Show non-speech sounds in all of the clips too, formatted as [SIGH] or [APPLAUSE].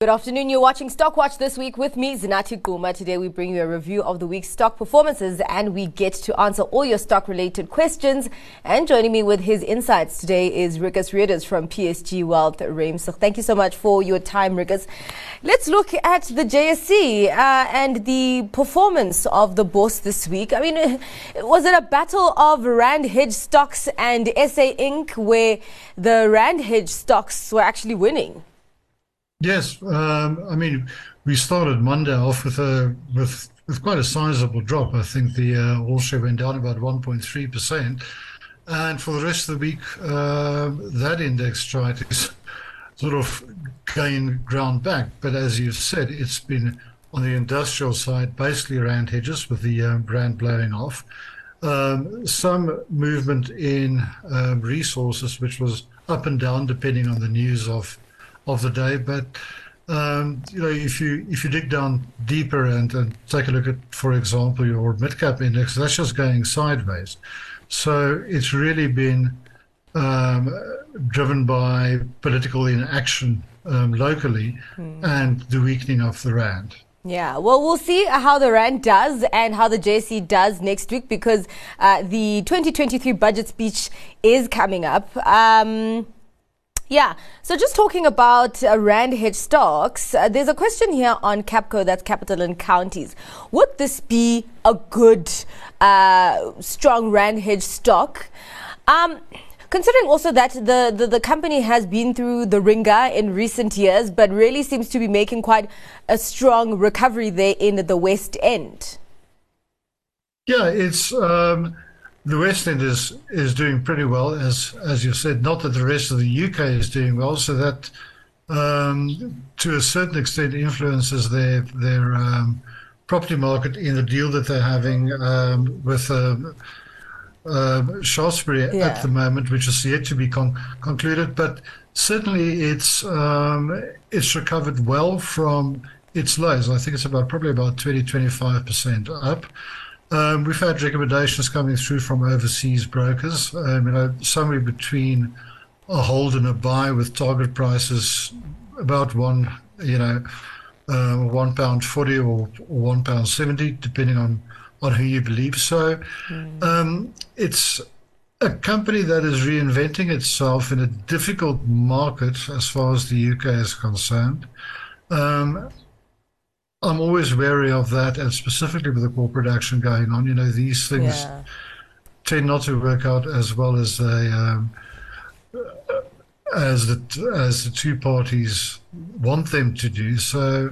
Good afternoon. You're watching Stockwatch this week with me, Zinathi Gquma. Today we bring you a review of the week's stock performances and we get to answer all your stock related questions. And joining me with his insights today is Rikus Readers from PSG Wealth Reims. Thank you so much for your time, Rikus. Let's look at the JSE uh, and the performance of the bourse this week. I mean, [LAUGHS] was it a battle of Rand hedge stocks and SA Inc. where the Rand hedge stocks were actually winning? Yes, um, I mean, we started Monday off with a with with quite a sizable drop. I think the uh, All Share went down about 1.3 percent, and for the rest of the week, uh, that index tried to sort of gain ground back. But as you said, it's been on the industrial side, basically around hedges with the um, brand blowing off. Um, some movement in um, resources, which was up and down depending on the news of of the day. But um, you know, if you if you dig down deeper and, and take a look at, for example, your mid cap index, that's just going sideways. So it's really been um, driven by political inaction um, locally hmm. and the weakening of the rand. Yeah, well, we'll see how the RAND does and how the JSE does next week because uh, the 2023 budget speech is coming up. Um, yeah. So just talking about uh, Rand hedge stocks, uh, there's a question here on Capco, that's Capital and Counties. Would this be a good, uh, strong Rand hedge stock? Um, considering also that the, the, the, company has been through the ringer in recent years, but really seems to be making quite a strong recovery there in the West End. Yeah, it's. Um the West End is is doing pretty well, as as you said. Not that the rest of the UK is doing well, so that um, to a certain extent influences their their um, property market in the deal that they're having um, with. Uh, uh, Shaftesbury yeah. at the moment, which is yet to be con- concluded, but certainly it's um, it's recovered well from its lows. I think it's about probably about 20 25 percent up. Um, we've had recommendations coming through from overseas brokers, um, you know, somewhere between a hold and a buy with target prices about one, you know, uh, one pound forty or, or one pound seventy, depending on on who you believe. So, mm. um, it's a company that is reinventing itself in a difficult market as far as the UK is concerned. Um, I'm always wary of that, and specifically with the corporate action going on. You know, these things yeah. tend not to work out as well as they um, as the as the two parties want them to do. So,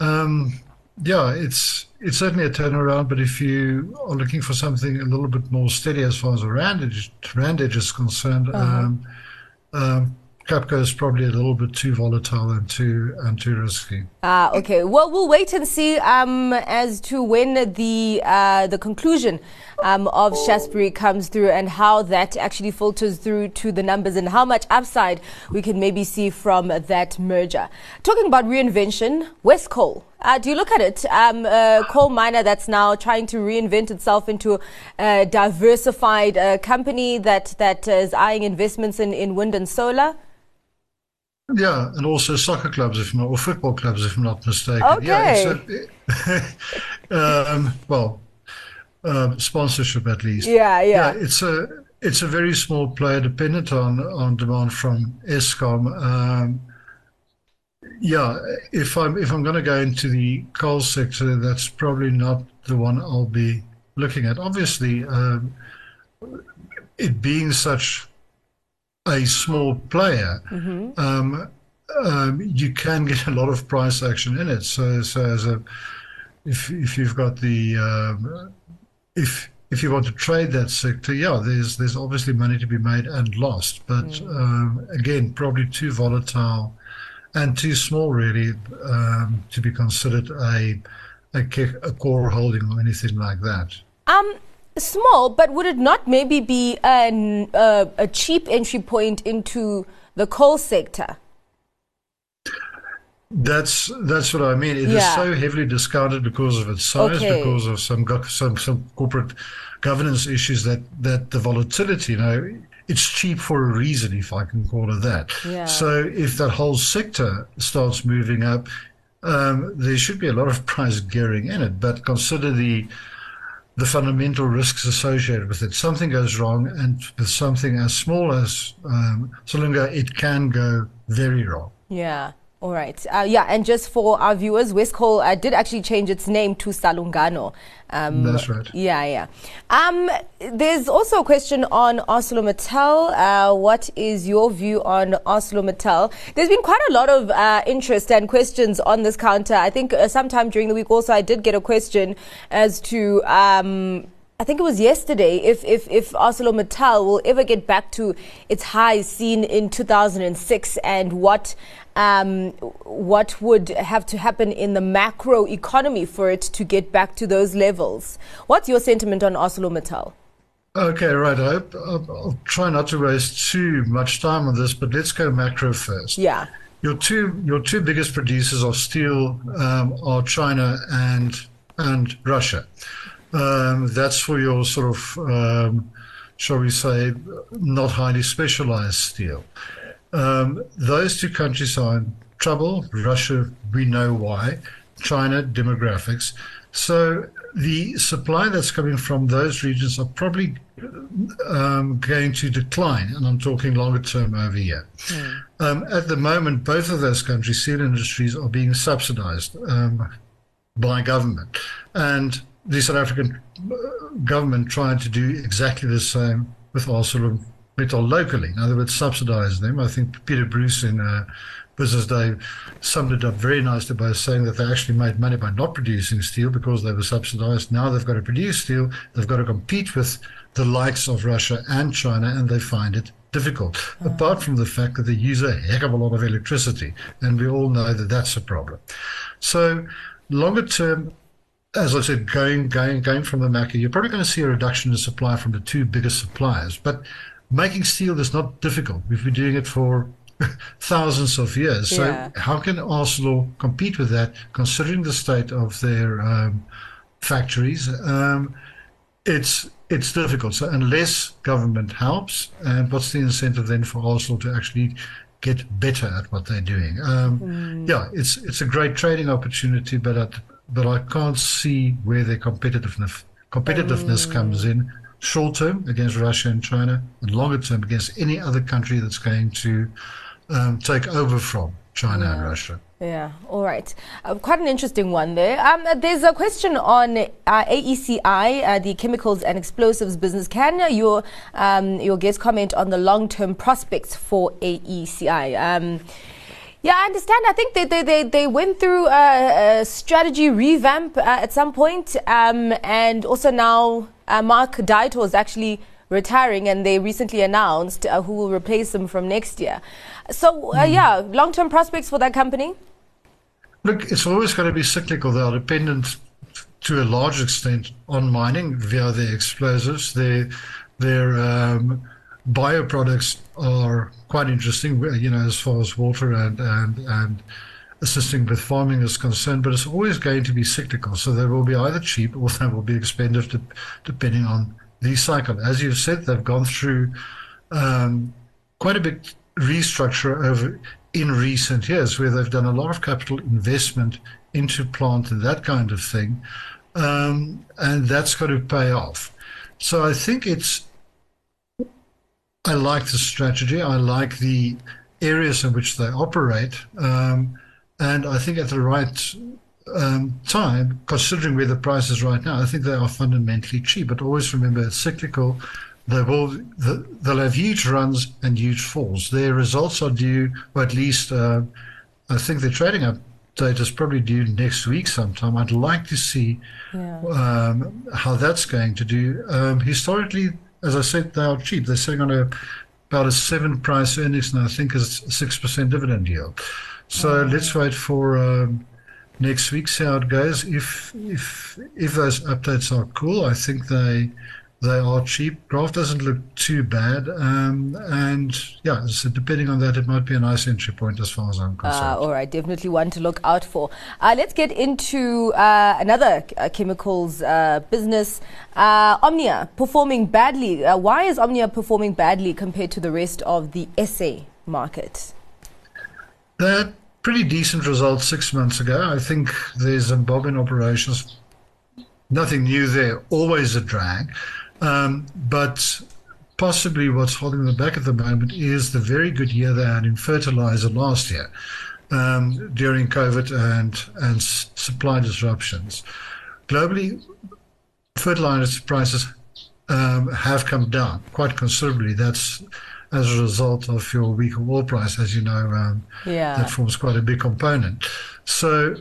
um, yeah, it's it's certainly a turnaround. But if you are looking for something a little bit more steady as far as the Randage edge, rand edge is concerned. Uh-huh. Um, um Capco is probably a little bit too volatile and too and too risky. Ah, okay. Well, we'll wait and see um, as to when the uh, the conclusion um, of Shaftesbury comes through and how that actually filters through to the numbers and how much upside we can maybe see from that merger. Talking about reinvention, Wescoal. Uh, do you look at it? Um, a coal miner that's now trying to reinvent itself into a diversified uh, company that that is eyeing investments in, in wind and solar. Yeah, and also soccer clubs, if not, or football clubs, if I'm not mistaken. Okay. Yeah, a, [LAUGHS] um, well, um, sponsorship at least. Yeah, yeah, yeah. It's a it's a very small player, dependent on on demand from Eskom. Um, yeah, if I'm if I'm going to go into the coal sector, that's probably not the one I'll be looking at. Obviously, um, it being such a small player, mm-hmm. um, um, you can get a lot of price action in it. So, so as a if if you've got the um, if if you want to trade that sector, yeah, there's there's obviously money to be made and lost, but mm. um, again, probably too volatile and too small really um, to be considered a, a a core holding or anything like that. Um, small, but would it not maybe be an, uh, a cheap entry point into the coal sector? That's that's what I mean. It yeah. is so heavily discounted because of its size, okay. because of some some some corporate governance issues that that the volatility. You know, it's cheap for a reason, if I can call it that. Yeah. So if that whole sector starts moving up, um, there should be a lot of [LAUGHS] price gearing in it. But consider the the fundamental risks associated with it. Something goes wrong, and with something as small as um, Salungano, it can go very wrong. Yeah. All right. Uh, yeah, and just for our viewers, Wescoal uh, did actually change its name to Salungano. Um, That's right. Yeah, yeah. Um, there's also a question on ArcelorMittal. Uh, what is your view on ArcelorMittal? There's been quite a lot of uh, interest and questions on this counter. I think uh, sometime during the week also I did get a question as to. Um, I think it was yesterday, if, if, if ArcelorMittal will ever get back to its highs seen in 2006 and what, um, what would have to happen in the macro economy for it to get back to those levels. What's your sentiment on ArcelorMittal? Okay, right. I, will try not to waste too much time on this, but let's go macro first. Yeah. Your two your two biggest producers of steel um, are China and and Russia. Um, that's for your sort of, um, shall we say, not highly specialized steel. Um, those two countries are in trouble. Russia, we know why. China, demographics. So the supply that's coming from those regions are probably um, going to decline, and I'm talking longer term over here. Mm. Um, at the moment, both of those countries, steel industries, are being subsidized um, by government, and the South African uh, government tried to do exactly the same with ArcelorMittal locally. In other words, subsidize them. I think Peter Bruce in uh, Business Day summed it up very nicely by saying that they actually made money by not producing steel because they were subsidized. Now they've got to produce steel. They've got to compete with the likes of Russia and China, and they find it difficult. Mm. Apart from the fact that they use a heck of a lot of electricity, and we all know that that's a problem. So, longer term, as I said, going going going from the Macca, you're probably going to see a reduction in supply from the two biggest suppliers. But making steel is not difficult. We've been doing it for [LAUGHS] thousands of years. So yeah. how can Arcelor compete with that, considering the state of their um, factories? Um, it's it's difficult. So unless government helps, and what's the incentive then for Arcelor to actually get better at what they're doing? Um, mm. Yeah, it's it's a great trading opportunity, but at but I can't see where their competitiveness competitiveness mm. comes in short term against Russia and China, and longer term against any other country that's going to um, take over from China yeah. and Russia. Yeah, all right. Uh, quite an interesting one there. Um, there's a question on uh, AECI, uh, the chemicals and explosives business. Can uh, your um, your guest comment on the long term prospects for AECI? Yeah, I understand. I think they, they, they, they went through a, a strategy revamp uh, at some point, um, and also now uh, Mark Dytor is actually retiring, and they recently announced uh, who will replace him from next year. So, mm. yeah, long term prospects for that company? Look, it's always going to be cyclical. They are dependent to a large extent on mining via their explosives. Their, their um, bioproducts are quite interesting, you know, as far as water and, and, and assisting with farming is concerned, but it's always going to be cyclical. So they will be either cheap or they will be expensive depending on the cycle. As you've said, they've gone through um, quite a big restructure over in recent years where they've done a lot of capital investment into plant and that kind of thing. Um, and that's got to pay off. So I think it's I like the strategy. I like the areas in which they operate. Um, and I think at the right um, time, considering where the price is right now, I think they are fundamentally cheap. But always remember, it's cyclical. They will they'll have huge runs and huge falls. Their results are due, or at least uh, I think their trading update is probably due next week sometime. I'd like to see yeah. um, how that's going to do. Um, historically, as I said, they are cheap. They're sitting on a about a seven price earnings, and I think is six percent dividend yield. So let's wait for um, next week, see how it goes. If if if those updates are cool, I think they they are cheap. Graph doesn't look too bad. Um, and yeah, so depending on that, it might be a nice entry point as far as I'm uh, concerned. Uh, all right, definitely one to look out for. Uh, let's get into uh, another uh, chemicals uh, business. Omnia performing badly. why is Omnia performing badly compared to the rest of the SA market? That pretty decent results six months ago. I think there's Zimbabwean operations. Nothing new there. Always a drag. Um, but possibly what's holding them back at the moment is the very good year they had in fertilizer last year um, during COVID and, and supply disruptions. Globally, fertilizer prices um, have come down quite considerably. That's as a result of your weaker oil price, as you know, um, yeah. that forms quite a big component. So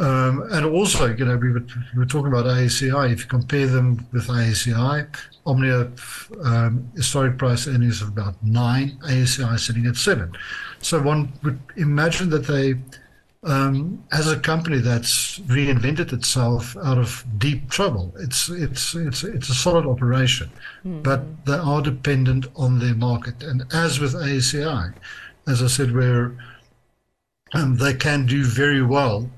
um, and also, you know, we were, we were talking about AECI. If you compare them with AECI, Omnia um, historic price earnings of about nine, AECI sitting at seven. So one would imagine that they, um, as a company that's reinvented itself out of deep trouble, it's it's it's it's a solid operation, mm-hmm. but they are dependent on their market. And as with AECI, as I said, where um, they can do very well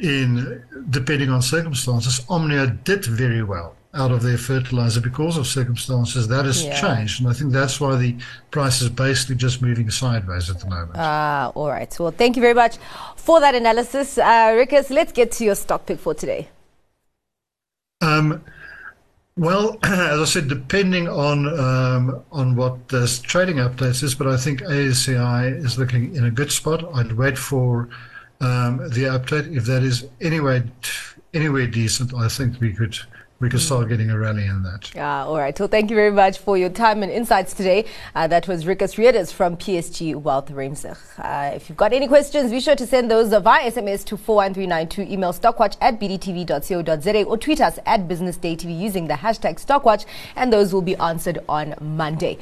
in depending on circumstances. Omnia did very well out of their fertilizer because of circumstances. That has yeah. changed, and I think that's why the price is basically just moving sideways at the moment. Ah, all right. Well, thank you very much for that analysis, uh. Let's get to your stock pick for today. Um, well, [CLEARS THROAT] as I said, depending on um, on what this trading updates is, but I think AECI is looking in a good spot. I'd wait for um, the update. If that is anyway anywhere decent, I think we could we could start getting a rally in that. Ah, all right. So thank you very much for your time and insights today. Uh, that was Rikus Readers from PSG Wealth Remsig. Uh, if you've got any questions, be sure to send those via SMS to 41392, email stockwatch at bdtv.co.za or tweet us at businessdaytv using the hashtag stockwatch and those will be answered on Monday.